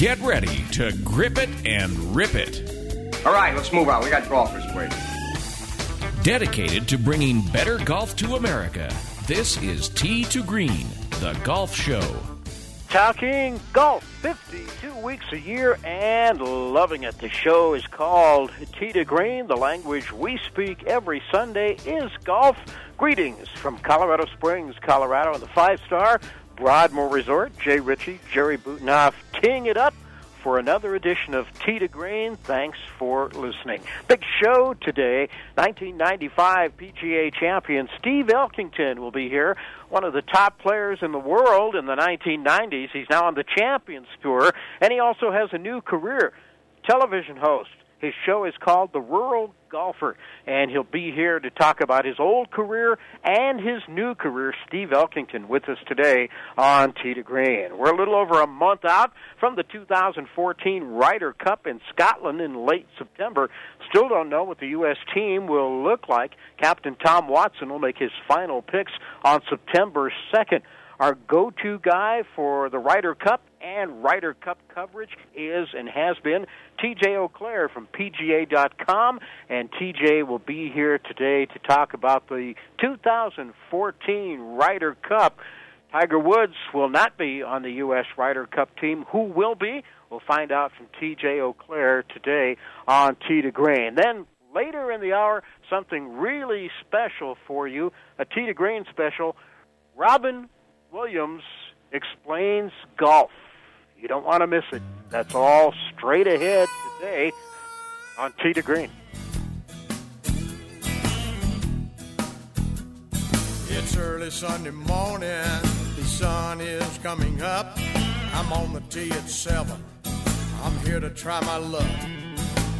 Get ready to grip it and rip it. All right, let's move on. We got golfers waiting. Dedicated to bringing better golf to America, this is Tee to Green, the golf show. Talking golf 52 weeks a year and loving it. The show is called Tee to Green. The language we speak every Sunday is golf. Greetings from Colorado Springs, Colorado, and the five star Broadmoor Resort. Jay Ritchie, Jerry Butenoff, teeing it up for another edition of Tee to Green. Thanks for listening. Big show today. 1995 PGA champion Steve Elkington will be here, one of the top players in the world in the 1990s. He's now on the Champions Tour, and he also has a new career, television host. His show is called The Rural Golfer, and he'll be here to talk about his old career and his new career. Steve Elkington with us today on to Green. We're a little over a month out from the 2014 Ryder Cup in Scotland in late September. Still don't know what the U.S. team will look like. Captain Tom Watson will make his final picks on September 2nd. Our go to guy for the Ryder Cup and Ryder Cup coverage is and has been TJ Auclair from PGA.com. And TJ will be here today to talk about the 2014 Ryder Cup. Tiger Woods will not be on the U.S. Ryder Cup team. Who will be? We'll find out from TJ Auclair today on Tee to Green. Then later in the hour, something really special for you a Tee to Green special. Robin Williams explains golf. You don't want to miss it. That's all straight ahead today on Tee to Green. It's early Sunday morning. The sun is coming up. I'm on the tee at seven. I'm here to try my luck.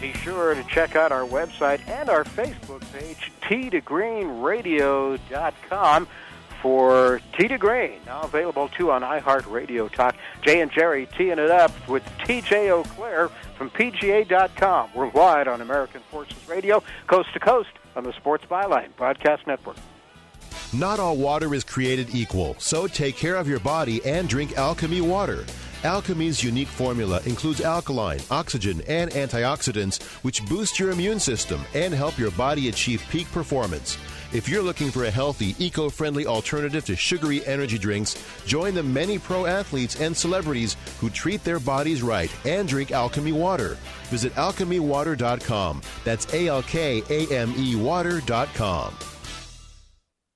Be sure to check out our website and our Facebook page, t2greenradio.com for Tee to Green, now available too on iHeartRadio Talk. Jay and Jerry teeing it up with TJ Auclair from PGA.com, worldwide on American Forces Radio, coast to coast on the Sports Byline Broadcast Network. Not all water is created equal, so take care of your body and drink Alkame water. Alkame's unique formula includes alkaline, oxygen, and antioxidants, which boost your immune system and help your body achieve peak performance. If you're looking for a healthy, eco friendly alternative to sugary energy drinks, join the many pro athletes and celebrities who treat their bodies right and drink Alkame water. Visit alkamewater.com. That's A L K A M E water.com.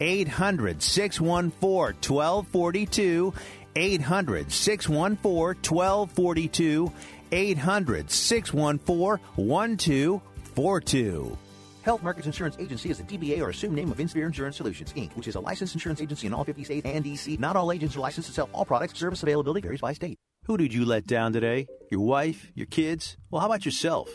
800 614 1242. 800 614 1242. 800 614 1242. Health Markets Insurance Agency is a DBA or assumed name of Inspire Insurance Solutions, Inc., which is a licensed insurance agency in all 50 states and DC. Not all agents are licensed to sell all products. Service availability varies by state. Who did you let down today? Your wife? Your kids? Well, how about yourself?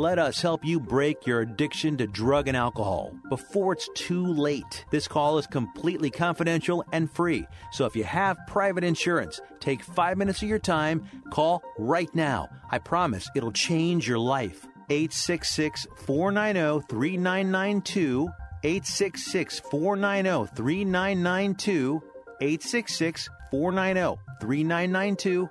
Let us help you break your addiction to drug and alcohol before it's too late. This call is completely confidential and free. So if you have private insurance, take five minutes of your time, call right now. I promise it'll change your life. 866 490 3992. 866 490 3992. 866 490 3992.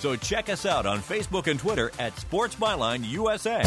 So check us out on Facebook and Twitter at Sports Byline USA.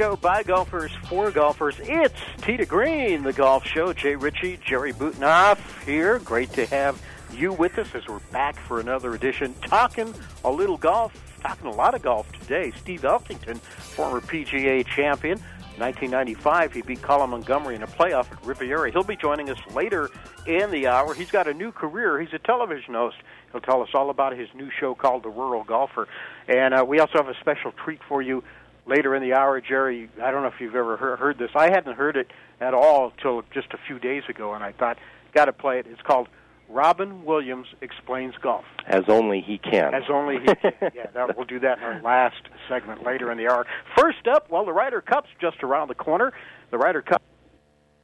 show by golfers for golfers. It's to Green, the golf show. Jay Ritchie, Jerry Butenoff here. Great to have you with us as we're back for another edition, talking a little golf, talking a lot of golf today. Steve Elkington, former PGA champion. 1995, he beat Colin Montgomerie in a playoff at Riviera. He'll be joining us later in the hour. He's got a new career. He's a television host. He'll tell us all about his new show called The Rural Golfer. And uh, we also have a special treat for you later in the hour, Jerry. I don't know if you've ever heard this. I hadn't heard it at all till just a few days ago, and I thought, got to play it. It's called Robin Williams Explains Golf. As only he can. As only he can. yeah, that, we'll do that in our last segment later in the hour. First up, well, the Ryder Cup's just around the corner. The Ryder Cup,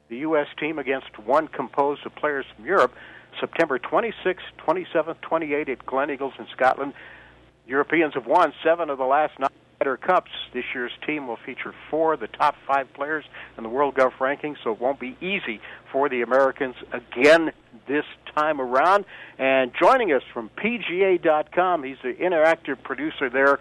the U.S. team against one composed of players from Europe, September 26th, 27th, 28th at Gleneagles in Scotland. Europeans have won seven of the last nine. Ryder Cups, this year's team will feature four of the top five players in the World Golf Rankings, so it won't be easy for the Americans again this time around. And joining us from PGA.com, he's the interactive producer there.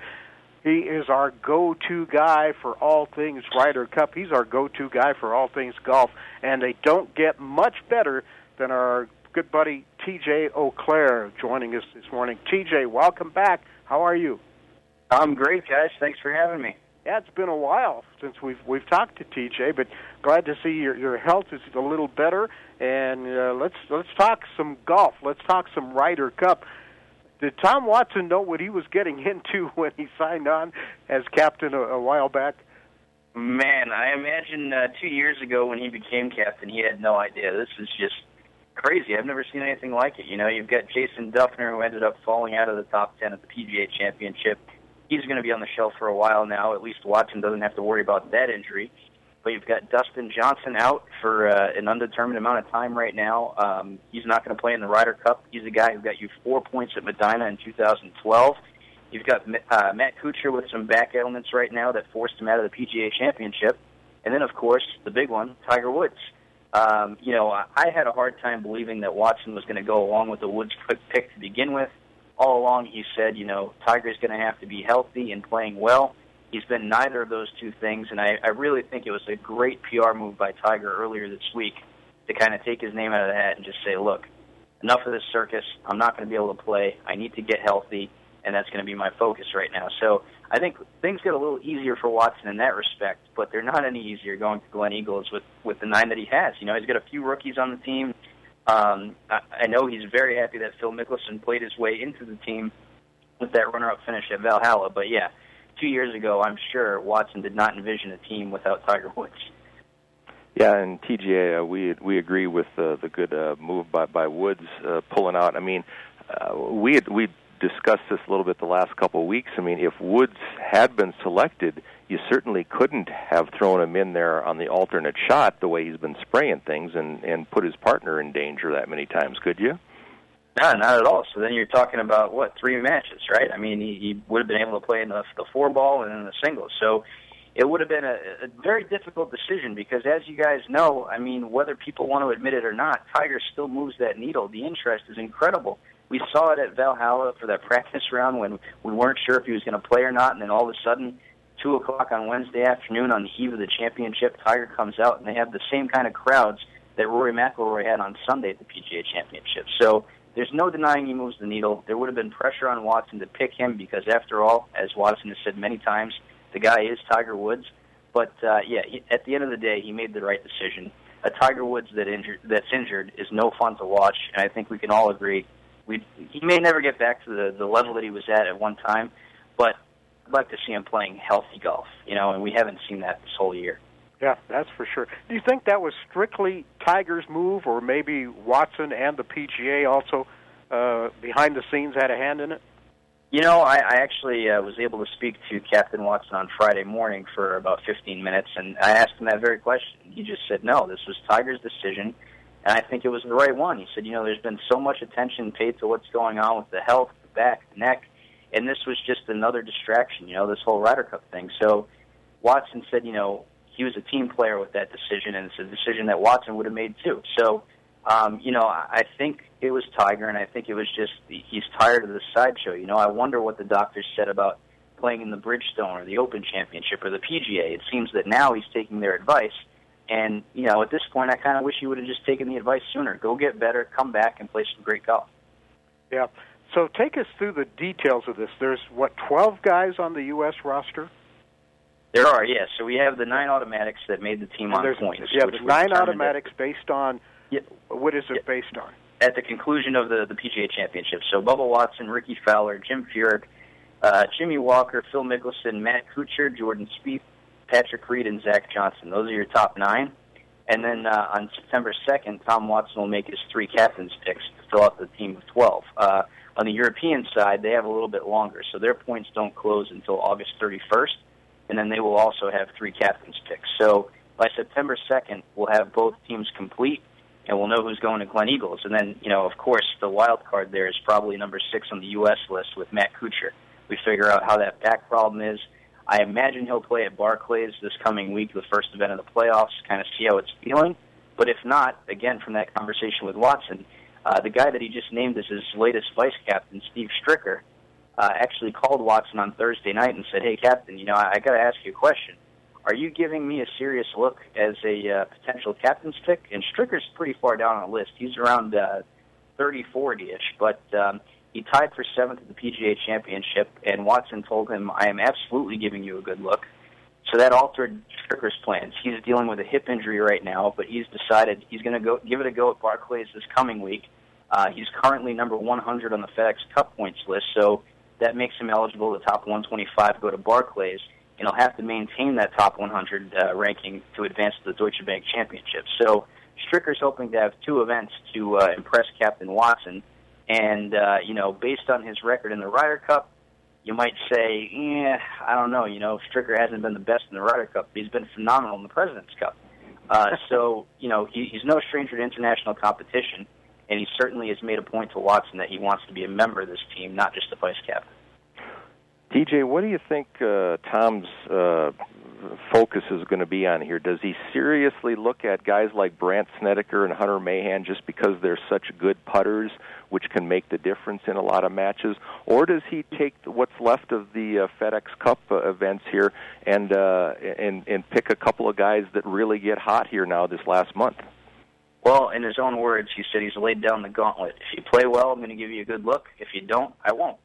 He is our go to guy for all things Ryder Cup. He's our go to guy for all things golf, and they don't get much better than our good buddy TJ Auclair joining us this morning. TJ, welcome back. How are you? I'm great, guys. Thanks for having me. Yeah, it's been a while since we've we've talked to TJ, but glad to see your your health is a little better. And uh, let's let's talk some golf. Let's talk some Ryder Cup. Did Tom Watson know what he was getting into when he signed on as captain a, a while back? Man, I imagine uh, two years ago when he became captain, he had no idea. This is just crazy. I've never seen anything like it. You know, you've got Jason Dufner who ended up falling out of the top ten at the PGA Championship he's going to be on the shelf for a while now. At least Watson doesn't have to worry about that injury. But you've got Dustin Johnson out for uh, an undetermined amount of time right now. Um, he's not going to play in the Ryder Cup. He's a guy who got you four points at Medinah in 2012. You've got uh, Matt Kuchar with some back ailments right now that forced him out of the PGA Championship. And then, of course, the big one, Tiger Woods. Um, you know, I had a hard time believing that Watson was going to go along with the Woods pick to begin with all along he said, you know, Tiger's going to have to be healthy and playing well. He's been neither of those two things, and I, I really think it was a great PR move by Tiger earlier this week to kind of take his name out of the hat and just say, look, enough of this circus. I'm not going to be able to play. I need to get healthy, and that's going to be my focus right now. So I think things get a little easier for Watson in that respect, but they're not any easier going to Gleneagles with with the nine that he has. You know, he's got a few rookies on the team. Um, I, I know he's very happy that Phil Mickelson played his way into the team with that runner-up finish at Valhalla. But yeah, two years ago, I'm sure Watson did not envision a team without Tiger Woods. Yeah, and TJ, uh, we we agree with uh, the good uh, move by by Woods uh, pulling out. I mean, uh, we had, we discussed this a little bit the last couple of weeks. I mean, if Woods had been selected, you certainly couldn't have thrown him in there on the alternate shot the way he's been spraying things and and put his partner in danger that many times, could you? No, not at all. So then you're talking about what three matches, right? I mean, he, he would have been able to play in the the four ball and in the singles. So it would have been a, a very difficult decision because, as you guys know, I mean, whether people want to admit it or not, Tiger still moves that needle. The interest is incredible. We saw it at Valhalla for that practice round when we weren't sure if he was going to play or not, and then all of a sudden two o'clock on Wednesday afternoon on the eve of the championship, Tiger comes out and they have the same kind of crowds that Rory McIlroy had on Sunday at the PGA Championship. So there's no denying he moves the needle. There would have been pressure on Watson to pick him because, after all, as Watson has said many times, the guy is Tiger Woods. But uh, yeah, he, at the end of the day, he made the right decision. A Tiger Woods that injured that's injured is no fun to watch, and I think we can all agree. We he may never get back to the the level that he was at at one time, but I'd like to see him playing healthy golf, you know, and we haven't seen that this whole year. Yeah, that's for sure. Do you think that was strictly Tiger's move, or maybe Watson and the PGA also uh, behind the scenes had a hand in it? You know, I, I actually uh, was able to speak to Captain Watson on Friday morning for about 15 minutes, and I asked him that very question. He just said, no, this was Tiger's decision, and I think it was the right one. He said, you know, there's been so much attention paid to what's going on with the health, the back, the neck, and this was just another distraction, you know, this whole Ryder Cup thing. So Watson said, you know, he was a team player with that decision, and it's a decision that Watson would have made too. So, um, you know, I think it was Tiger, and I think it was just he's tired of the sideshow. You know, I wonder what the doctors said about playing in the Bridgestone or the Open Championship or the PGA. It seems that now he's taking their advice, and you know, at this point, I kind of wish you would have just taken the advice sooner. Go get better, come back, and play some great golf. Yeah. So take us through the details of this. There's what 12 guys on the U.S. roster. There are, yes. So we have the nine automatics that made the team and on points. Yeah, the nine automatics based on. Yep. What is it yep. based on? At the conclusion of the the PGA Championship. So Bubba Watson, Rickie Fowler, Jim Furyk, uh, Jimmy Walker, Phil Mickelson, Matt Kuchar, Jordan Spieth, Patrick Reed, and Zach Johnson. Those are your top nine. And then uh, on September 2nd, Tom Watson will make his three captains picks to fill out the team of 12. Uh, on the European side, they have a little bit longer, so their points don't close until August 31st and then they will also have three captains picks. So by September 2nd, we'll have both teams complete, and we'll know who's going to Gleneagles. And then, you know, of course, the wild card there is probably number six on the U.S. list with Matt Kuchar. We figure out how that back problem is. I imagine he'll play at Barclays this coming week, the first event of the playoffs, kind of see how it's feeling. But if not, again, from that conversation with Watson, uh, the guy that he just named as his latest vice captain, Steve Stricker, uh, actually called Watson on Thursday night and said, "Hey, Captain, you know, I, I got to ask you a question. Are you giving me a serious look as a uh, potential captain's pick?" And Stricker's pretty far down on the list. He's around uh, 30, 40-ish, but um, he tied for seventh at the PGA Championship. And Watson told him, "I am absolutely giving you a good look." So that altered Stricker's plans. He's dealing with a hip injury right now, but he's decided he's going to go give it a go at Barclays this coming week. Uh, he's currently number 100 on the FedEx Cup points list, so that makes him eligible to top 125 go to Barclays, and he'll have to maintain that top 100 uh, ranking to advance to the Deutsche Bank Championship. So Stricker's hoping to have two events to uh, impress Captain Watson, and uh, you know, based on his record in the Ryder Cup, you might say, yeah, I don't know. You know, Stricker hasn't been the best in the Ryder Cup. He's been phenomenal in the President's Cup. Uh, so, you know, he, he's no stranger to international competition and he certainly has made a point to Watson that he wants to be a member of this team, not just a vice captain. TJ, what do you think uh, Tom's uh, focus is going to be on here? Does he seriously look at guys like Brandt Snedeker and Hunter Mahan just because they're such good putters, which can make the difference in a lot of matches, or does he take what's left of the uh, FedEx Cup uh, events here and uh, and and pick a couple of guys that really get hot here now this last month? Well, in his own words, he said he's laid down the gauntlet. If you play well, I'm going to give you a good look. If you don't, I won't.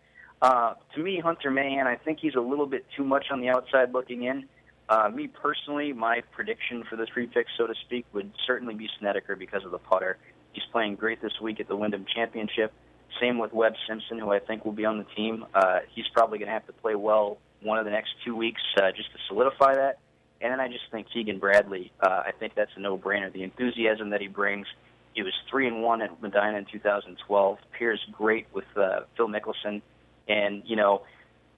Uh, to me, Hunter Mahan, I think he's a little bit too much on the outside looking in. Uh, me personally, my prediction for the three picks, so to speak, would certainly be Snedeker because of the putter. He's playing great this week at the Wyndham Championship. Same with Webb Simpson, who I think will be on the team. Uh, he's probably going to have to play well one of the next two weeks uh, just to solidify that. And then I just think Keegan Bradley. Uh, I think that's a no-brainer. The enthusiasm that he brings. He was three and one at Medinah in 2012. Pairs great with uh, Phil Mickelson, and you know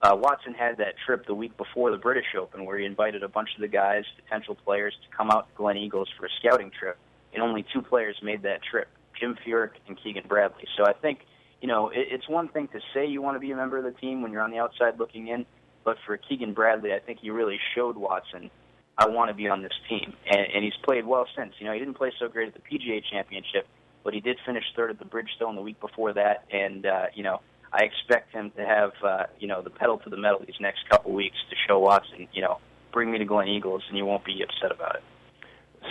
uh, Watson had that trip the week before the British Open where he invited a bunch of the guys, potential players, to come out to Gleneagles for a scouting trip, and only two players made that trip: Jim Furyk and Keegan Bradley. So I think you know it, it's one thing to say you want to be a member of the team when you're on the outside looking in, but for Keegan Bradley, I think he really showed Watson I want to be on this team. And, and he's played well since. You know, he didn't play so great at the PGA Championship, but he did finish third at the Bridgestone the week before that. And, uh, you know, I expect him to have, uh, you know, the pedal to the metal these next couple weeks to show Watson, you know, bring me to Gleneagles and you won't be upset about it.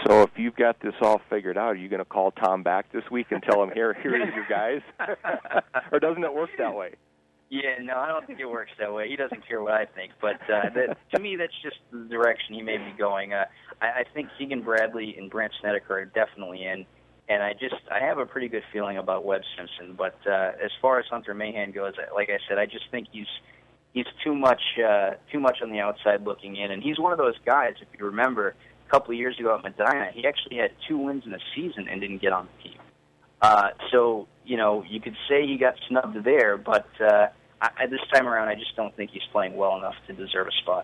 So if you've got this all figured out, are you going to call Tom back this week and tell him here, here are your guys, or doesn't it work that way? Yeah, no, I don't think it works that way. He doesn't care what I think, but uh, that, to me, that's just the direction he may be going. Uh, I, I think Keegan Bradley and Brandt Snedeker are definitely in, and I just I have a pretty good feeling about Webb Simpson. But uh, as far as Hunter Mahan goes, like I said, I just think he's he's too much uh, too much on the outside looking in, and he's one of those guys. If you remember, a couple of years ago at Medinah, he actually had two wins in a season and didn't get on the team. Uh, so you know, you could say he got snubbed there, but. Uh, I, this time around, I just don't think he's playing well enough to deserve a spot.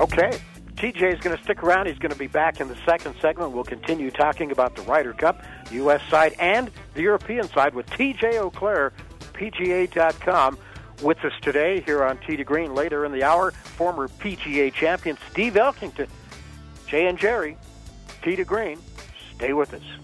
Okay. TJ is going to stick around. He's going to be back in the second segment. We'll continue talking about the Ryder Cup, U.S. side, and the European side with TJ Auclair, PGA.com. With us today here on Tee to Green later in the hour, former PGA champion Steve Elkington. Jay and Jerry, Tee to Green. Stay with us.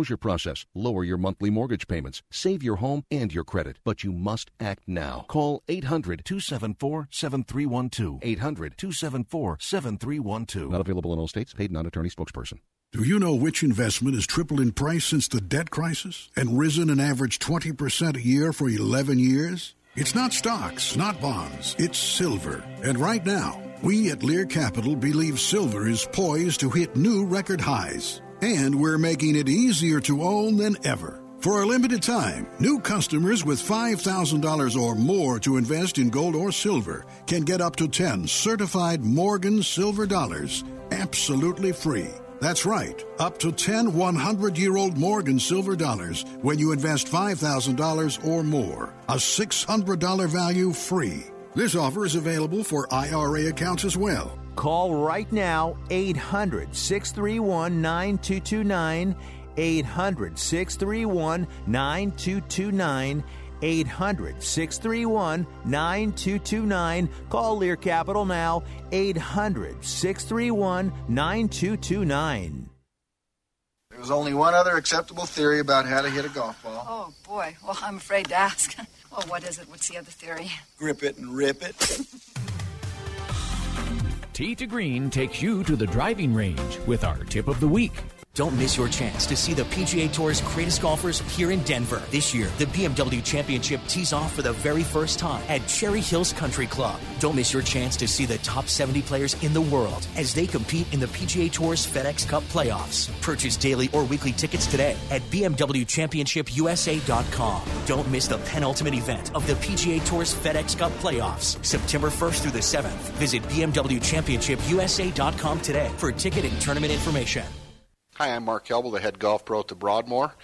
foreclosure process, lower your monthly mortgage payments, save your home and your credit. But you must act now. Call 800 274 7312. 800 274 7312. Not available in all states. Paid non attorney spokesperson. Do you know which investment has tripled in price since the debt crisis and risen an average 20% a year for 11 years? It's not stocks, not bonds, it's silver. And right now, we at Lear Capital believe silver is poised to hit new record highs. And we're making it easier to own than ever. For a limited time, new customers with $5,000 or more to invest in gold or silver can get up to 10 certified Morgan silver dollars absolutely free. That's right, up to 10 100 year old Morgan silver dollars when you invest $5,000 or more. A $600 value free. This offer is available for IRA accounts as well. Call right now 800 631 9229. 800 631 9229. 800 631 9229. Call Lear Capital now. 800 631 9229. There's only one other acceptable theory about how to hit a golf ball. Oh, boy. Well, I'm afraid to ask. Well, what is it? What's the other theory? Grip it and rip it. Tee to Green takes you to the driving range with our tip of the week. Don't miss your chance to see the PGA Tour's greatest golfers here in Denver. This year, the BMW Championship tees off for the very first time at Cherry Hills Country Club. Don't miss your chance to see the top 70 players in the world as they compete in the PGA Tour's FedEx Cup playoffs. Purchase daily or weekly tickets today at BMWChampionshipUSA.com. Don't miss the penultimate event of the PGA Tour's FedEx Cup playoffs, September 1st through the 7th. Visit BMWChampionshipUSA.com today for ticket and tournament information. Hi, I'm Mark Helble, the head golf pro at the Broadmoor.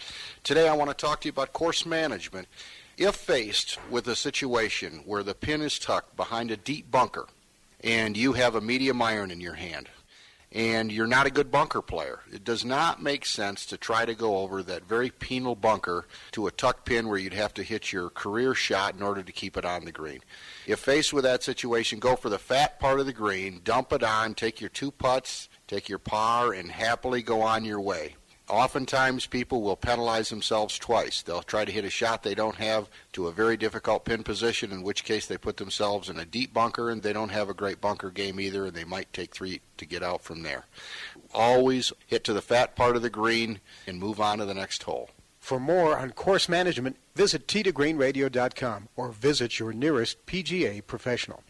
Today I want to talk to you about course management. If faced with a situation where the pin is tucked behind a deep bunker and you have a medium iron in your hand and you're not a good bunker player, it does not make sense to try to go over that very penal bunker to a tuck pin where you'd have to hit your career shot in order to keep it on the green. If faced with that situation, go for the fat part of the green, dump it on, take your two putts, take your par, and happily go on your way. Oftentimes, people will penalize themselves twice. They'll try to hit a shot they don't have to a very difficult pin position, in which case they put themselves in a deep bunker and they don't have a great bunker game either, and they might take three to get out from there. Always hit to the fat part of the green and move on to the next hole. For more on course management, visit tgreenradio.com or visit your nearest PGA professional.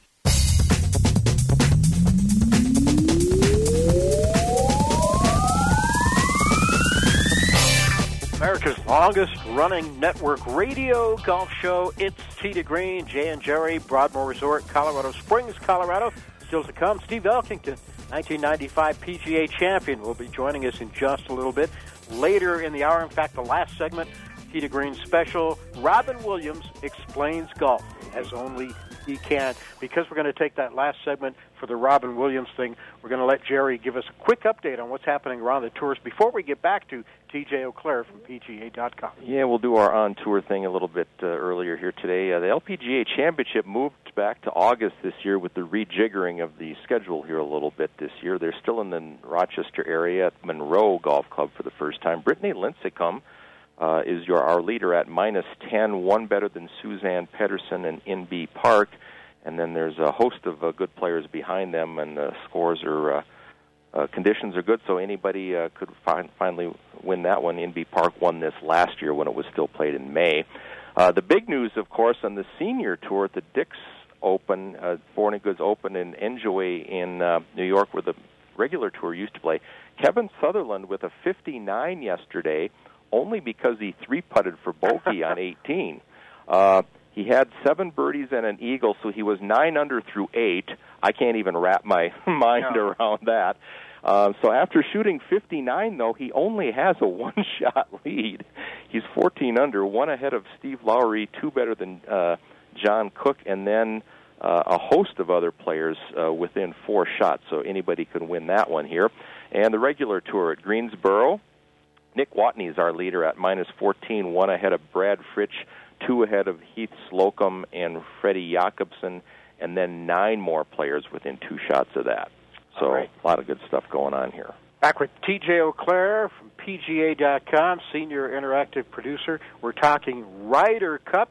America's longest running network radio golf show. It's Tee to Green, Jay and Jerry, Broadmoor Resort, Colorado Springs, Colorado. Still to come, Steve Elkington, 1995 PGA champion, will be joining us in just a little bit. Later in the hour, in fact, the last segment, Tee to Green special, Robin Williams explains golf as only he can. Because we're going to take that last segment for the Robin Williams thing, we're going to let Jerry give us a quick update on what's happening around the tours before we get back to TJ Auclair from PGA.com. Yeah, we'll do our on tour thing a little bit uh, earlier here today. Uh, the LPGA Championship moved back to August this year with the rejiggering of the schedule here a little bit this year. They're still in the Rochester area at Monroe Golf Club for the first time. Brittany Lincicome uh, is your our leader at minus 10, one better than Suzann Pettersen and Inbee Park. And then there's a host of uh, good players behind them, and the scores are uh, uh, conditions are good, so anybody uh, could find, finally win that one. Inbee Park won this last year when it was still played in May. Uh, the big news, of course, on the senior tour at the Dick's Open, uh, Sporting Goods Open in Enjoy in uh, New York, where the regular tour used to play. Kevin Sutherland with a 59 yesterday, only because he three putted for bogey on 18. Uh, he had seven birdies and an eagle, so he was nine under through eight. I can't even wrap my mind No. around that. Uh, so after shooting 59, though, he only has a one-shot lead. He's 14 under, one ahead of Steve Lowery, two better than uh, John Cook, and then uh, a host of other players uh, within four shots. So anybody can win that one here. And the regular tour at Greensboro, Nick Watney is our leader at minus 14, one ahead of Brad Fritsch, two ahead of Heath Slocum and Freddie Jacobson, and then nine more players within two shots of that. So a lot of good stuff going on here. Back with TJ Auclair from PGA.com, senior interactive producer. We're talking Ryder Cup.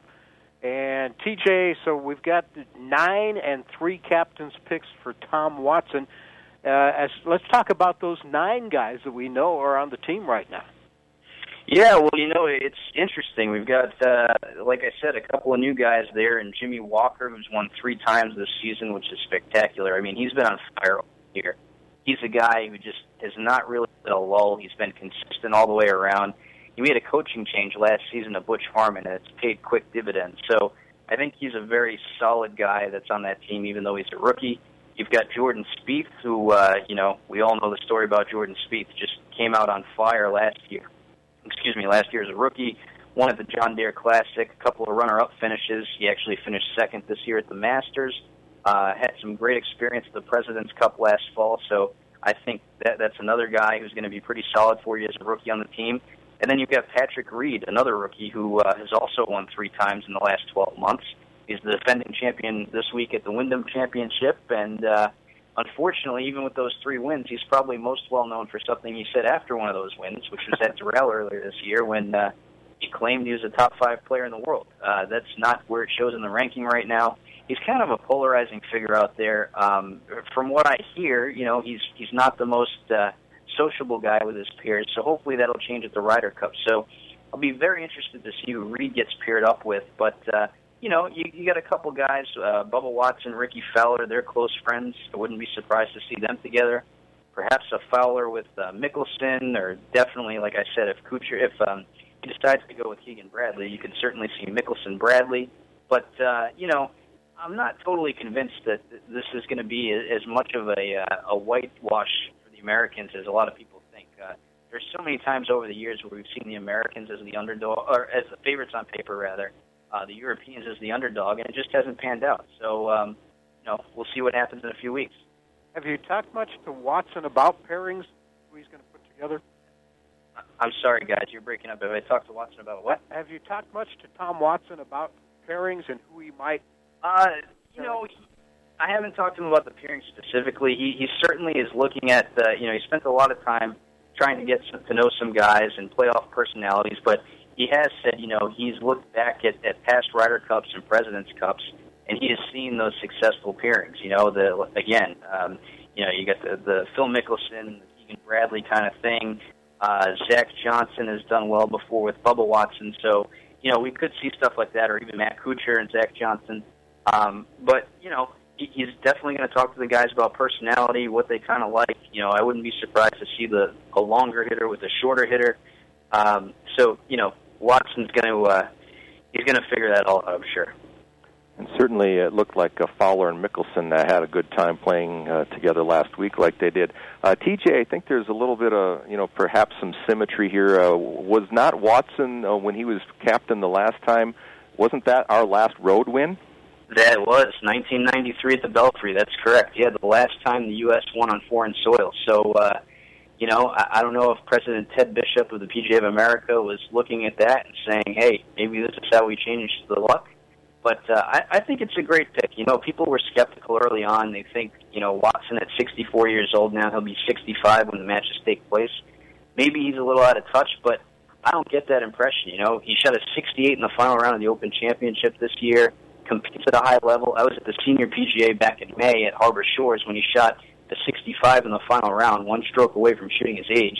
And TJ, so we've got nine and three captains picks for Tom Watson. Uh, as let's talk about those nine guys that we know are on the team right now. Yeah, well, you know, it's interesting. We've got, uh, like I said, a couple of new guys there, and Jimmy Walker, who's won three times this season, which is spectacular. I mean, he's been on fire year. He's a guy who just has not really hit a lull. He's been consistent all the way around. He made a coaching change last season to Butch Harmon, and it's paid quick dividends. So I think he's a very solid guy that's on that team, even though he's a rookie. You've got Jordan Spieth, who, uh, you know, we all know the story about Jordan Spieth, just came out on fire last year excuse me, last year as a rookie. Won at the John Deere Classic, a couple of runner-up finishes. He actually finished second this year at the Masters. Uh, had some great experience at the President's Cup last fall, so I think that that's another guy who's going to be pretty solid for you as a rookie on the team. And then you've got Patrick Reed, another rookie who uh, has also won three times in the last 12 months. He's the defending champion this week at the Wyndham Championship, and uh, unfortunately, even with those three wins, he's probably most well known for something he said after one of those wins, which was at Doral earlier this year when uh, he claimed he was a top five player in the world. Uh, that's not where it shows in the ranking right now. He's kind of a polarizing figure out there. Um, from what I hear, you know, he's he's not the most uh, sociable guy with his peers. So hopefully that'll change at the Ryder Cup. So I'll be very interested to see who Reed gets paired up with. But uh, you know, you, you got a couple guys, uh, Bubba Watson, Rickie Fowler. They're close friends. I wouldn't be surprised to see them together. Perhaps a Fowler with uh, Mickelson, or definitely, like I said, if Kuchar, if um, he decides to go with Keegan Bradley, you can certainly see Mickelson Bradley. But uh, you know, I'm not totally convinced that this is going to be as much of a uh, a whitewash for the Americans as a lot of people think. Uh, there's so many times over the years where we've seen the Americans as the underdog, or as the favorites on paper, rather, uh, the Europeans as the underdog, and it just hasn't panned out. So, um, you know, we'll see what happens in a few weeks. Have you talked much to Watson about pairings? Who he's going to put together? I'm sorry, guys, you're breaking up. Have I talked to Watson about what? Have you talked much to Tom Watson about pairings and who he might uh, you know, he, I haven't talked to him about the pairing specifically. He he certainly is looking at the. You know, he spent a lot of time trying to get some, to know some guys and playoff personalities, but he has said, you know, he's looked back at, at past Ryder Cups and Presidents Cups, and he has seen those successful pairings. You know, the again, um, you know, you got the the Phil Mickelson, Keegan Bradley kind of thing. Uh, Zach Johnson has done well before with Bubba Watson, so you know we could see stuff like that, or even Matt Kuchar and Zach Johnson. Um, but you know, he, he's definitely going to talk to the guys about personality, what they kind of like. You know, I wouldn't be surprised to see the a longer hitter with a shorter hitter. Um, so you know, Watson's going to uh, he's going to figure that all out, I'm sure. And certainly, it looked like uh, Fowler and Mickelson uh, had a good time playing uh, together last week, like they did. Uh, TJ, I think there's a little bit of, you know, perhaps some symmetry here. Uh, was not Watson uh, when he was captain the last time? Wasn't that our last road win? That was 1993 at the Belfry. That's correct. Yeah, the last time the U.S. won on foreign soil. So, uh, you know, I, I don't know if President Ted Bishop of the PGA of America was looking at that and saying, "Hey, maybe this is how we change the luck." But uh, I, I think it's a great pick. You know, people were skeptical early on. They think, you know, Watson at 64 years old now, he'll be 65 when the matches take place. Maybe he's a little out of touch, but I don't get that impression. You know, he shot a 68 in the final round of the Open Championship this year competes at a high level. I was at the senior PGA back in May at Harbor Shores when he shot the 65 in the final round, one stroke away from shooting his age.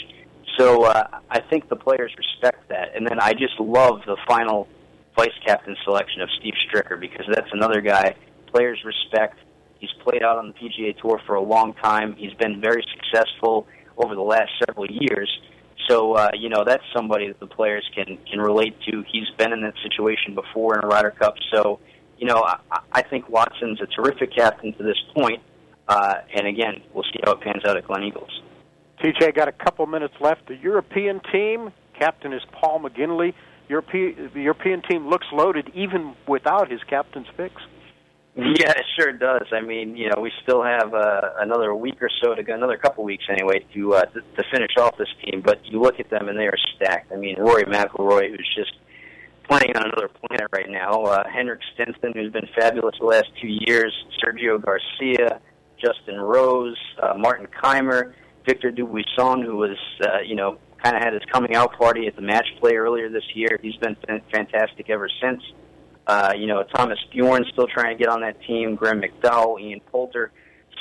So uh, I think the players respect that. And then I just love the final vice captain selection of Steve Stricker because that's another guy players respect. He's played out on the PGA Tour for a long time. He's been very successful over the last several years. So uh, you know that's somebody that the players can can relate to. He's been in that situation before in a Ryder Cup, so you know, I, I think Watson's a terrific captain to this point. Uh, and again, we'll see how it pans out at Gleneagles. TJ got a couple minutes left. The European team, captain is Paul McGinley. European, the European team looks loaded even without his captain's picks. Yeah, it sure does. I mean, you know, we still have uh, another week or so to go, another couple weeks anyway, to, uh, to to finish off this team. But you look at them and they are stacked. I mean, Rory McIlroy, who's just playing on another planet right now. Uh, Henrik Stenson, who's been fabulous the last two years, Sergio Garcia, Justin Rose, uh, Martin Kaymer, Victor Dubuisson, who was, uh, you know, kind of had his coming out party at the match play earlier this year. He's been fantastic ever since. Uh, you know, Thomas Bjorn still trying to get on that team, Graham McDowell, Ian Poulter.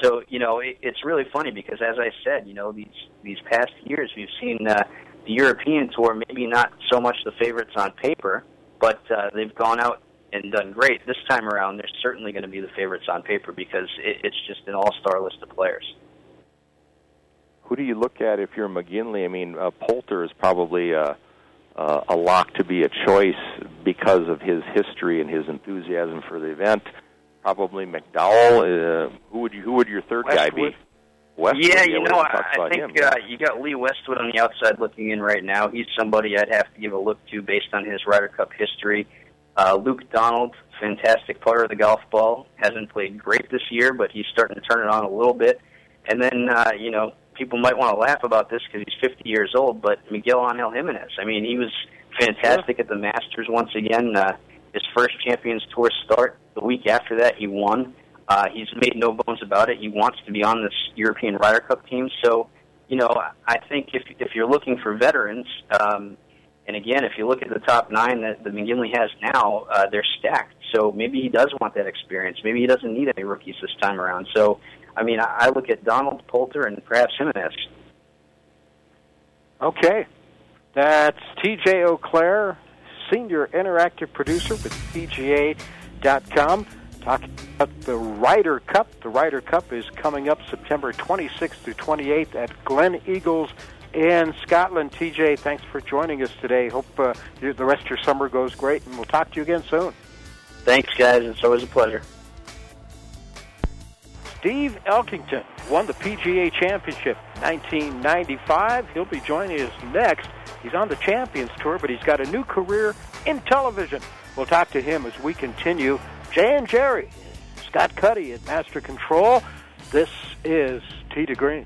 So, you know, it, it's really funny because as I said, you know, these, these past years we've seen, uh, the European tour, maybe not so much the favorites on paper, but uh, they've gone out and done great. This time around, they're certainly going to be the favorites on paper because it, it's just an all-star list of players. Who do you look at if you're McGinley? I mean, uh, Poulter is probably a, uh, a lock to be a choice because of his history and his enthusiasm for the event. Probably McDowell. Uh, who would you? Who would your third Westwood. guy be? Westwood, yeah, you know, I, I think uh, you got Lee Westwood on the outside looking in right now. He's somebody I'd have to give a look to based on his Ryder Cup history. Uh, Luke Donald, fantastic player of the golf ball, hasn't played great this year, but he's starting to turn it on a little bit. And then, uh, you know, people might want to laugh about this because he's 50 years old, but Miguel Angel Jimenez. I mean, he was fantastic at the Masters once again. Uh, his first Champions Tour start. The week after that, he won. Uh, he's made no bones about it. He wants to be on this European Ryder Cup team. So, you know, I think if if you're looking for veterans, um, and again, if you look at the top nine that the McGinley has now, uh, they're stacked. So maybe he does want that experience. Maybe he doesn't need any rookies this time around. So, I mean, I, I look at Donald Poulter and perhaps Jimenez. Okay. That's TJ Auclair, Senior Interactive Producer with PGA.com, talking about the Ryder Cup. The Ryder Cup is coming up September 26th through 28th at Gleneagles in Scotland. TJ, thanks for joining us today. Hope uh, the rest of your summer goes great, and we'll talk to you again soon. Thanks, guys. It's always a pleasure. Steve Elkington won the PGA Championship 1995. He'll be joining us next. He's on the Champions Tour, but he's got a new career in television. We'll talk to him as we continue. Jay and Jerry, Scott Cuddy at Master Control. This is Tee to Green.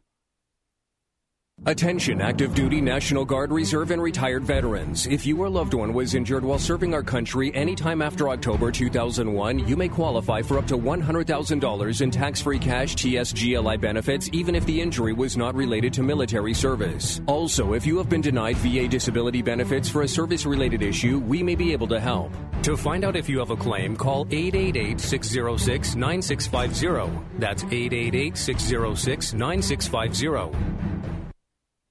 Attention active duty National Guard, Reserve, and retired veterans. If your loved one was injured while serving our country anytime after October 2001, you may qualify for up to $100,000 in tax free cash TSGLI benefits, even if the injury was not related to military service. Also, if you have been denied VA disability benefits for a service related issue, we may be able to help. To find out if you have a claim, call 888 606 9650. That's 888 606 9650.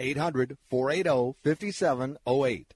800 480 5708.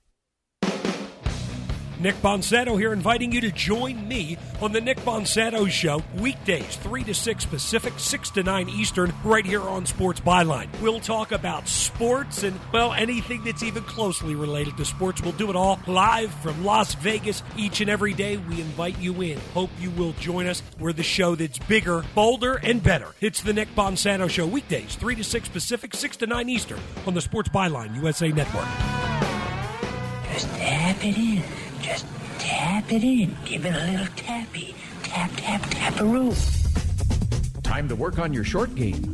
Nick Bonsanto here, inviting you to join me on the Nick Bonsanto Show, weekdays, 3 to 6 Pacific, 6 to 9 Eastern, right here on Sports Byline. We'll talk about sports and, well, anything that's even closely related to sports. We'll do it all live from Las Vegas each and every day. We invite you in. Hope you will join us. We're the show that's bigger, bolder, and better. It's the Nick Bonsanto Show, weekdays, 3 to 6 Pacific, 6 to 9 Eastern, on the Sports Byline USA Network. Just tap it in. Just tap it in. Give it a little tappy. Tap, tap, taparoo. Time to work on your short game.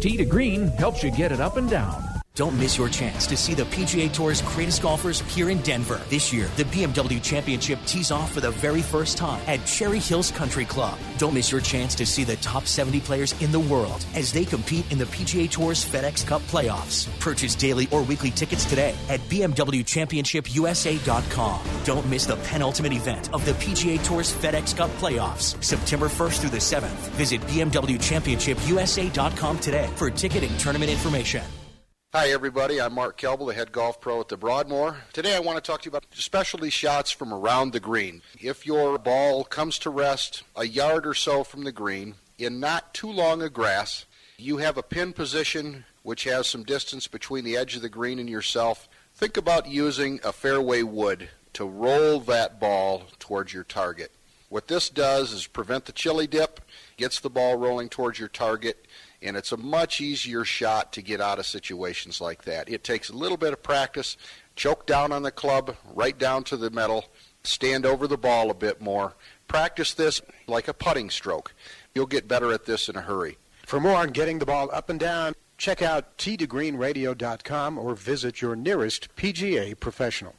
Tee to Green helps you get it up and down. Don't miss your chance to see the PGA Tour's greatest golfers here in Denver. This year, the BMW Championship tees off for the very first time at Cherry Hills Country Club. Don't miss your chance to see the top 70 players in the world as they compete in the PGA Tour's FedEx Cup playoffs. Purchase daily or weekly tickets today at BMWChampionshipUSA.com. Don't miss the penultimate event of the PGA Tour's FedEx Cup playoffs, September 1st through the 7th. Visit BMWChampionshipUSA.com today for ticket and tournament information. Hi, everybody. I'm Mark Kelble, the head golf pro at the Broadmoor. Today, I want to talk to you about specialty shots from around the green. If your ball comes to rest a yard or so from the green, in not too long a grass. You have a pin position which has some distance between the edge of the green and yourself. Think about using a fairway wood to roll that ball towards your target. What this does is prevent the chili dip, gets the ball rolling towards your target, and it's a much easier shot to get out of situations like that. It takes a little bit of practice. Choke down on the club, right down to the metal, stand over the ball a bit more. Practice this like a putting stroke. You'll get better at this in a hurry. For more on getting the ball up and down, check out teetogreenradio.com or visit your nearest PGA professional.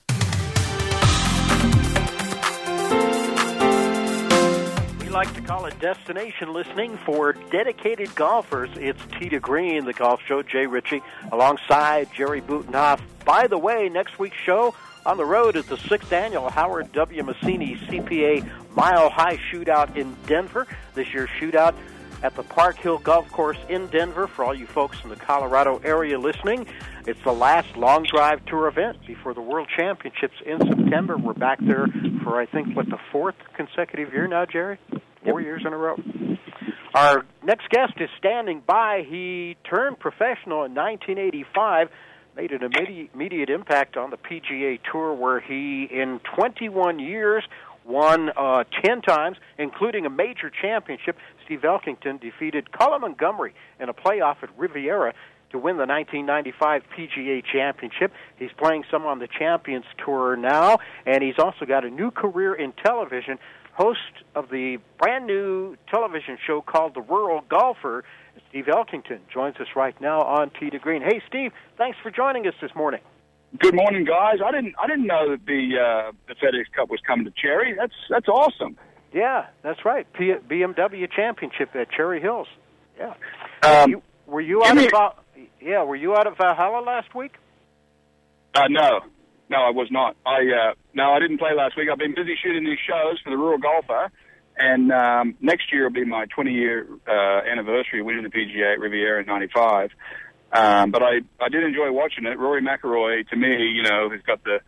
Like to call it destination listening for dedicated golfers. It's to Green, the golf show. Jay Ritchie alongside Jerry Butenhoff. By the way, next week's show on the road is the sixth annual Howard W. Massini CPA Mile High Shootout in Denver. This year's shootout at the Park Hill Golf Course in Denver for all you folks in the Colorado area listening. It's the last long drive tour event before the World Championships in September. We're back there for, I think, what, the fourth consecutive year now, Jerry? Four yep. years in a row. Our next guest is standing by. He turned professional in 1985 made an immediate impact on the PGA Tour, where he, in 21 years, won uh, 10 times, including a major championship. Steve Elkington defeated Colin Montgomerie in a playoff at Riviera to win the 1995 PGA Championship. He's playing some on the Champions Tour now, and he's also got a new career in television, host of the brand new television show called The Rural Golfer. Steve Elkington joins us right now on Tee to Green. Hey, Steve, thanks for joining us this morning. Good morning, guys. I didn't I didn't know that the uh, the FedEx Cup was coming to Cherry. That's that's awesome. Yeah, that's right. P- BMW Championship at Cherry Hills. Yeah. Um, you, were you out me, of uh, yeah? Were you out of Valhalla last week? Uh, no, no, I was not. I uh, no, I didn't play last week. I've been busy shooting these shows for the Rural Golfer, and um, next year will be my 20 year uh, anniversary winning the PGA at Riviera in '95. Um, but I, I did enjoy watching it. Rory McIlroy, to me, you know, has got the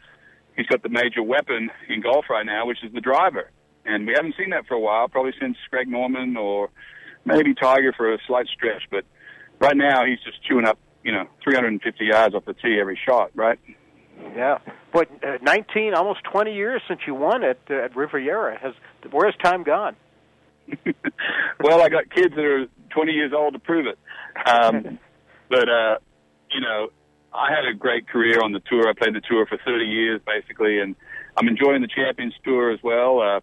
he's got the major weapon in golf right now, which is the driver. And we haven't seen that for a while, probably since Greg Norman or maybe Tiger for a slight stretch. But right now, he's just chewing up, you know, 350 yards off the tee every shot, right? Yeah, but uh, 19, almost 20 years since you won at uh, at Riviera. Has where's time gone? well, I got kids that are 20 years old to prove it. Um, but uh, you know, I had a great career on the tour. I played the tour for 30 years, basically, and I'm enjoying the Champions Tour as well. Uh,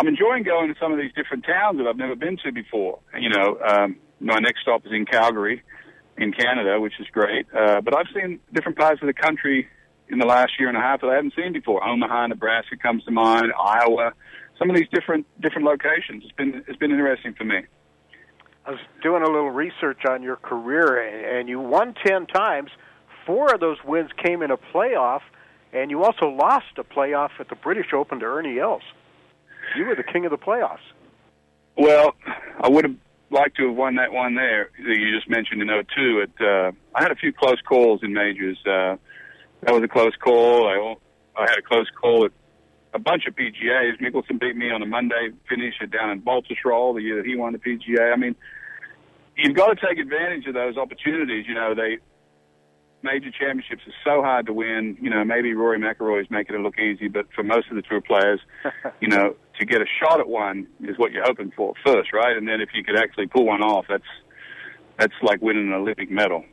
I'm enjoying going to some of these different towns that I've never been to before. You know, um, my next stop is in Calgary, in Canada, which is great. Uh, but I've seen different parts of the country in the last year and a half that I haven't seen before. Omaha, Nebraska comes to mind. Iowa, some of these different different locations. It's been it's been interesting for me. I was doing a little research on your career, and you won 10 times. Four of those wins came in a playoff, and you also lost a playoff at the British Open to Ernie Els. You were the king of the playoffs. Well, I would have liked to have won that one there that you just mentioned in 02. It, uh, I had a few close calls in majors. Uh, that was a close call. I, I had a close call at a bunch of PGAs. Mickelson beat me on a Monday finish down in Baltusrol the year that he won the PGA. I mean, you've got to take advantage of those opportunities. You know, they major championships are so hard to win. You know, maybe Rory McIlroy is making it look easy, but for most of the tour players, you know, to get a shot at one is what you're hoping for first, right? And then if you could actually pull one off, that's that's like winning an Olympic medal.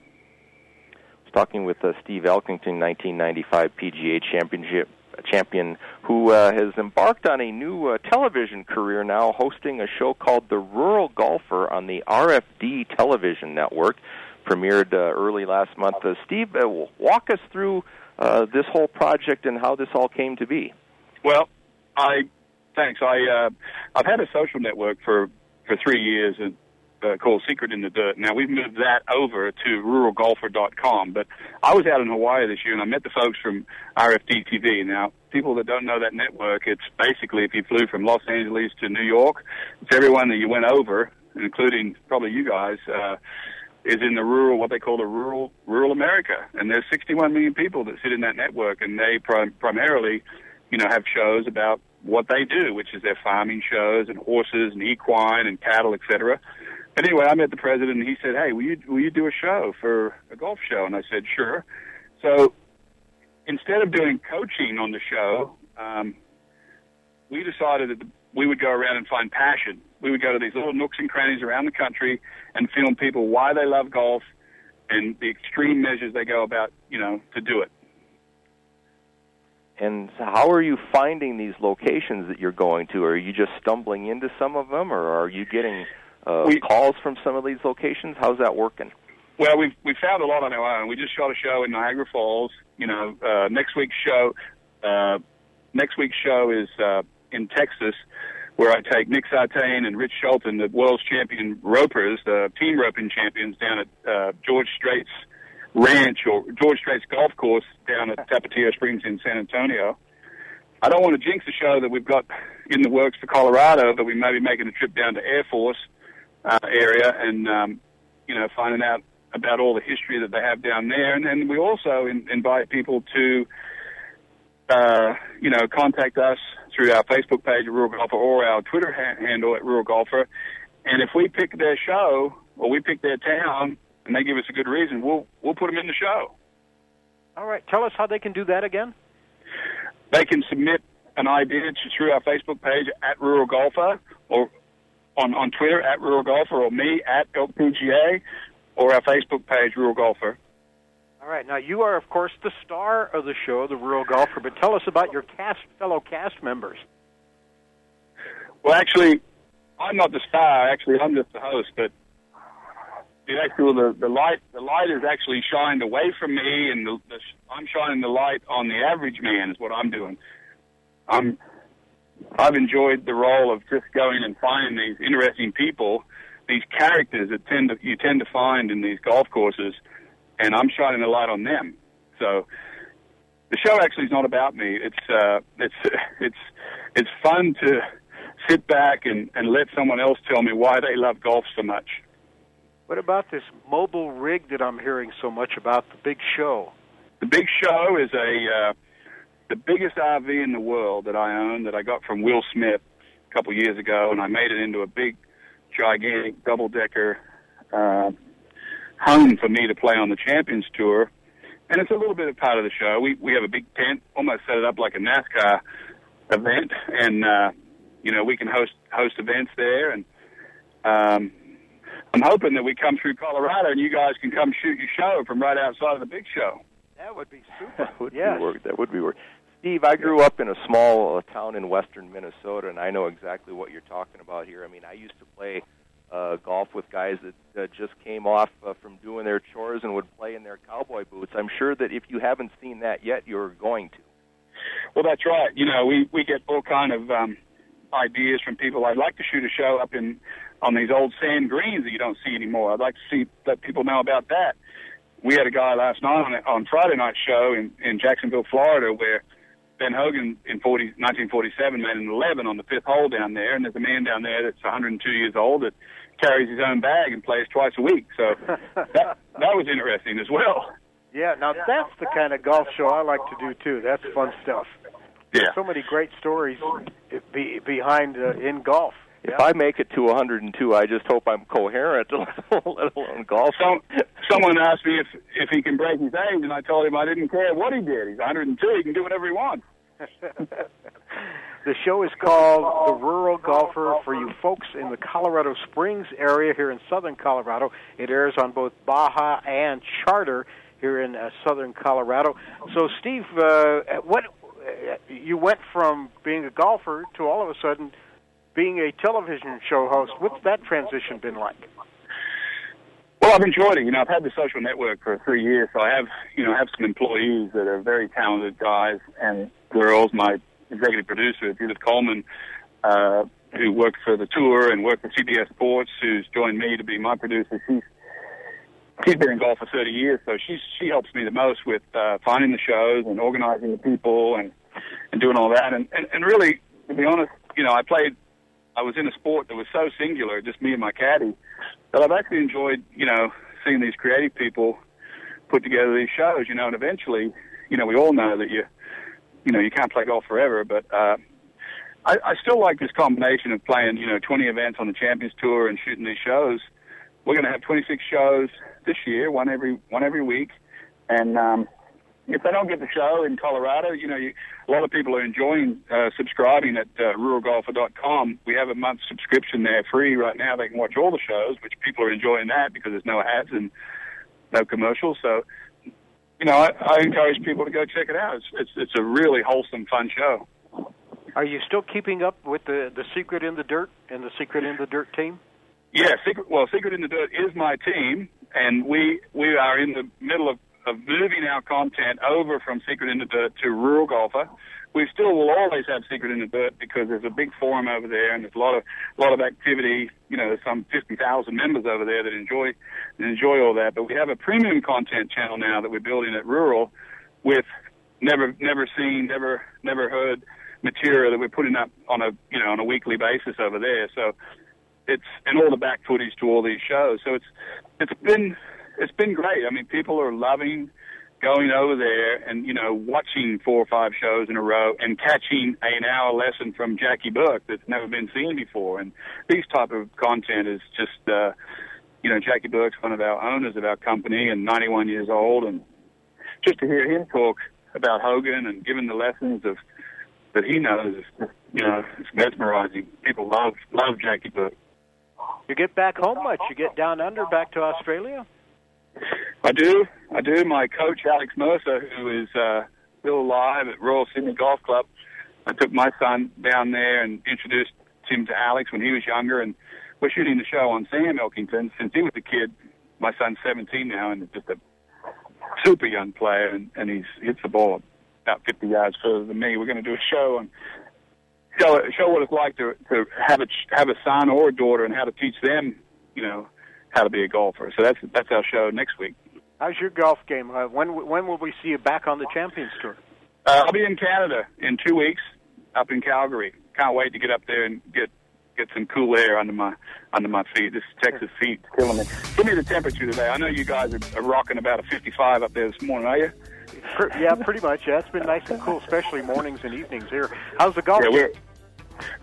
I was talking with uh, Steve Elkington, 1995 PGA Championship champion who uh, has embarked on a new uh, television career now, hosting a show called The Rural Golfer on the RFD television network. Premiered uh, early last month. Uh, Steve, uh, walk us through uh, this whole project and how this all came to be. Well, I thanks. I uh, I've had a social network for for three years, and uh, called Secret in the Dirt. Now we've moved that over to ruralgolfer.com, but I was out in Hawaii this year and I met the folks from RFD TV. Now, people that don't know that network, it's basically if you flew from Los Angeles to New York, it's everyone that you went over, including probably you guys, uh, is in the rural, what they call the rural, rural America. And there's 61 million people that sit in that network and they prim- primarily, you know, have shows about what they do, which is their farming shows and horses and equine and cattle, etc. But anyway, I met the president, and he said, "Hey, will you will you do a show for a golf show?" And I said, "Sure." So instead of doing coaching on the show, um, we decided that we would go around and find passion. We would go to these little nooks and crannies around the country and film people why they love golf and the extreme measures they go about, you know, to do it. And how are you finding these locations that you're going to? Are you just stumbling into some of them, or are you getting uh, We- calls from some of these locations? How's that working? Well, we've we found a lot on our own. We just shot a show in Niagara Falls. You know, uh, next week's show, uh, next week's show is uh, in Texas, where I take Nick Sartain and Rich Skelton, the world's champion ropers, the team roping champions, down at uh, George Strait's ranch or George Strait's golf course down at Tapatio Springs in San Antonio. I don't want to jinx the show that we've got in the works for Colorado, but we may be making a trip down to Air Force uh, area and um, you know finding out about all the history that they have down there. And then we also in, invite people to, uh, you know, contact us through our Facebook page at Rural Golfer or our Twitter ha- handle at Rural Golfer. And if we pick their show or we pick their town and they give us a good reason, we'll we'll put them in the show. All right, tell us how they can do that again. They can submit an idea to, through our Facebook page at Rural Golfer or on, on Twitter at Rural Golfer or me at Elk PGA or our Facebook page Rural Golfer. All right, now you are, of course, the star of the show, the Rural Golfer. But tell us about your cast, fellow cast members. Well, actually, I'm not the star. Actually, I'm just the host. But the actual the, the light the light is actually shined away from me, and the, the I'm shining the light on the average man. Is what I'm doing. I'm I've enjoyed the role of just going and finding these interesting people, these characters that tend to you tend to find in these golf courses, and I'm shining the light on them. So the show actually is not about me. It's uh, it's it's it's fun to sit back and, and let someone else tell me why they love golf so much. What about this mobile rig that I'm hearing so much about, the Big Show? The Big Show is a uh, the biggest RV in the world that I own that I got from Will Smith a couple years ago, and I made it into a big, gigantic double decker uh, home for me to play on the Champions Tour. And it's a little bit of part of the show. We we have a big tent, almost set it up like a NASCAR event, and uh, you know we can host host events there. And um, I'm hoping that we come through Colorado and you guys can come shoot your show from right outside of the big show. That would be super. That would Yes. be work. That would be work. Steve, I grew up in a small uh, town in western Minnesota, and I know exactly what you're talking about here. I mean, I used to play uh, golf with guys that uh, just came off uh, from doing their chores and would play in their cowboy boots. I'm sure that if you haven't seen that yet, you're going to. Well, that's right. You know, we we get all kind of um, ideas from people. I'd like to shoot a show up in on these old sand greens that you don't see anymore. I'd like to see let people know about that. We had a guy last night on on Friday night show in in Jacksonville, Florida, where Ben Hogan in 40, 1947 made an 11 on the fifth hole down there, and there's a man down there that's 102 years old that carries his own bag and plays twice a week. So that that was interesting as well. Yeah, now that's the kind of golf show I like to do too. That's fun stuff. Yeah. So many great stories be, behind uh, in golf. If I make it to 102, I just hope I'm coherent, let alone golf. Some, someone asked me if if he can break his age, and I told him I didn't care what he did. He's 102; he can do whatever he wants. The show is called The Rural Golfer for you folks in the Colorado Springs area here in southern Colorado. It airs on both Baja and Charter here in uh, southern Colorado. So, Steve, uh, what uh, you went from being a golfer to all of a sudden being a television show host. What's that transition been like? Well, I've enjoyed it. You know, I've had the social network for three years, so I have, you know, I have some employees that are very talented guys and girls. My executive producer, Judith Coleman, uh, who worked for the tour and worked for CBS Sports, who's joined me to be my producer. She's she's been in golf for 30 years, so she's she helps me the most with uh, finding the shows and organizing the people and and doing all that. And, and and really, to be honest, you know, I played. I was in a sport that was so singular, just me and my caddy, that I've actually enjoyed, you know, seeing these creative people put together these shows. You know, and eventually, you know, we all know that you, you know, you can't play golf forever, but. uh I, I still like this combination of playing, you know, 20 events on the Champions Tour and shooting these shows we're going to have 26 shows this year, one every one every week, and um, if they don't get the show in Colorado, you know, you, a lot of people are enjoying uh, subscribing at uh, ruralgolfer.com. We have a month subscription there free right now. They can watch all the shows, which people are enjoying that because there's no ads and no commercials. So, you know, I, I encourage people to go check it out. It's, it's it's a really wholesome, fun show. Are you still keeping up with the the Secret in the Dirt and the Secret in the Dirt team? Yeah, Secret. Well, Secret in the Dirt is my team, and we we are in the middle of, of moving our content over from Secret in the Dirt to Rural Golfer. We still will always have Secret in the Dirt because there's a big forum over there, and there's a lot of a lot of activity. You know, there's some 50,000 members over there that enjoy that enjoy all that. But we have a premium content channel now that we're building at Rural, with never never seen, never never heard material that we're putting up on a you know on a weekly basis over there. So it's and all the back footage to all these shows. So it's it's been it's been great. I mean, people are loving going over there and you know watching four or five shows in a row and catching an hour lesson from Jackie Burke that's never been seen before. And these type of content is just uh, you know Jackie Burke's one of our owners of our company and 91 years old, and just to hear him talk about Hogan and giving the lessons of that he knows you know it's mesmerizing. People love love Jackie Burke. You get back home much? You get down under back to Australia? I do. I do. My coach, Alex Mercer, who is uh, still alive at Royal Sydney Golf Club, I took my son down there and introduced him to Alex when he was younger, and we're shooting the show on Sam Elkington since he was a kid. My son's 17 now and just a super young player, and, and he's hits the ball about 50 yards further than me. We're going to do a show on show show what it's like to to have a have a son or a daughter and how to teach them, you know, how to be a golfer. So that's that's our show next week. How's your golf game? Uh, when when will we see you back on the Champions Tour? Uh, I'll be in Canada in two weeks, up in Calgary. Can't wait to get up there and get get some cool air under my under my feet. This Texas heat killing me. Give me the temperature today. I know you guys are, are rocking about a 55 up there this morning. Are you? Yeah, pretty much. Yeah, it's been nice and cool, especially mornings and evenings here. How's the golf? Yeah,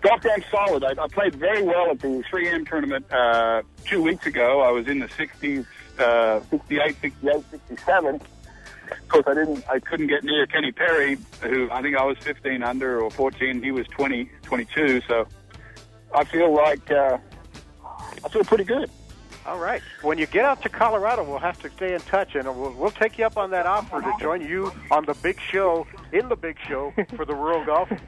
golf game's solid. I, I played very well at the 3M tournament uh, two weeks ago. I was in the 60s, uh, 68, 68, 67. Of course, I didn't. I couldn't get near Kenny Perry, who I think I was 15 under or 14. He was 20, 22. So I feel like uh, I feel pretty good. All right. When you get out to Colorado, we'll have to stay in touch, and we'll, we'll take you up on that offer to join you on the big show, in the big show for the Rural Golf.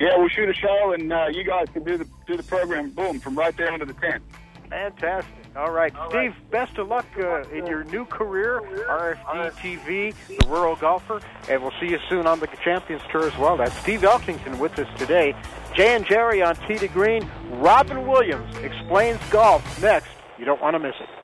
Yeah, we'll shoot a show, and uh, you guys can do the do the program. Boom, from right there under the tent. Fantastic. All right, Steve. Best of luck uh, in your new career, RFD TV, the Rural Golfer, and we'll see you soon on the Champions Tour as well. That's Steve Elkington with us today. Jay and Jerry on Tee to Green. Robin Williams explains golf next. You don't want to miss it.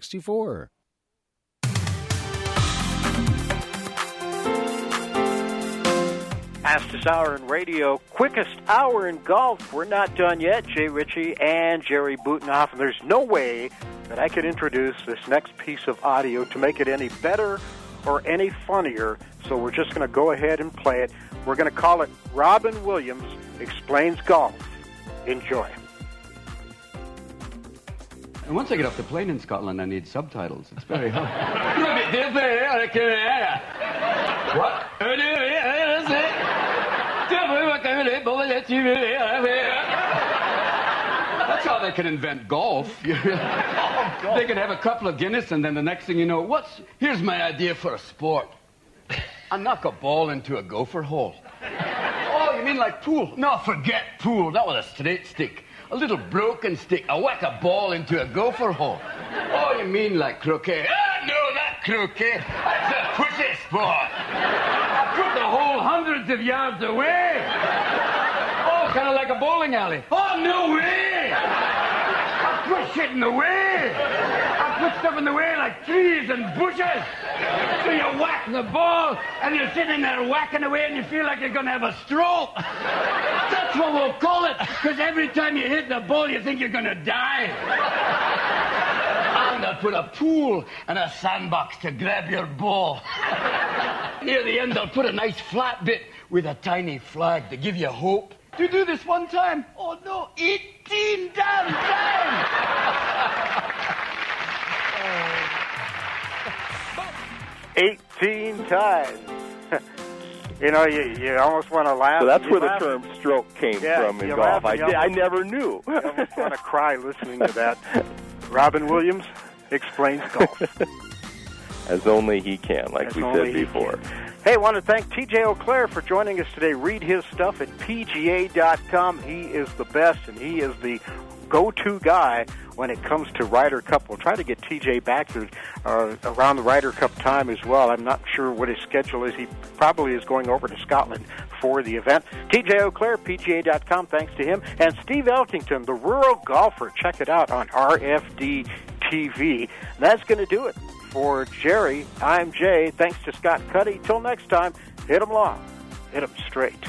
64. Fastest hour in radio, quickest hour in golf. We're not done yet. Jay Ritchie and Jerry Butenoff, and there's no way that I could introduce this next piece of audio to make it any better or any funnier. So we're just going to go ahead and play it. We're going to call it Robin Williams Explains Golf. Enjoy. And once I get off the plane in Scotland, I need subtitles. It's very hard. what? That's how they can invent golf. they can have a couple of Guinness, and then the next thing you know, what's here's my idea for a sport. I knock a ball into a gopher hole. Oh, you mean like pool? No, forget pool. That was a straight stick a little broken stick. I whack a ball into a gopher hole. Oh, you mean like croquet? Ah, no, not croquet. That's a pussy sport. I put the hole hundreds of yards away. Oh, kind of like a bowling alley. Oh, no way. I put shit in the way. I put stuff in the way like trees and bushes. So you whack the ball, and you're sitting there whacking away, and you feel like you're going to have a stroke. That's what we'll call it, because every time you hit the ball, you think you're going to die. And I'll put a pool and a sandbox to grab your ball. Near the end, I'll put a nice flat bit with a tiny flag to give you hope. To do this one time? Oh no, 18 damn times! 18 times. You know, you, you almost want to laugh. So that's where the term stroke came Yeah, from in golf. I, did, I never knew. I almost want to cry listening to that. Robin Williams explains golf. As only he can, like As we said before. Hey, I want to thank TJ Auclair for joining us today. Read his stuff at PGA.com. He is the best, and he is the go-to guy when it comes to Ryder Cup. We'll try to get TJ back to uh, around the Ryder Cup time as well. I'm not sure what his schedule is. He probably is going over to Scotland for the event. TJ Auclair, PGA.com. Thanks to him and Steve Elkington, the rural golfer. Check it out on RFD TV. That's going to do it for Jerry. I'm Jay. Thanks to Scott Cuddy. Till next time, hit 'em long, hit 'em straight.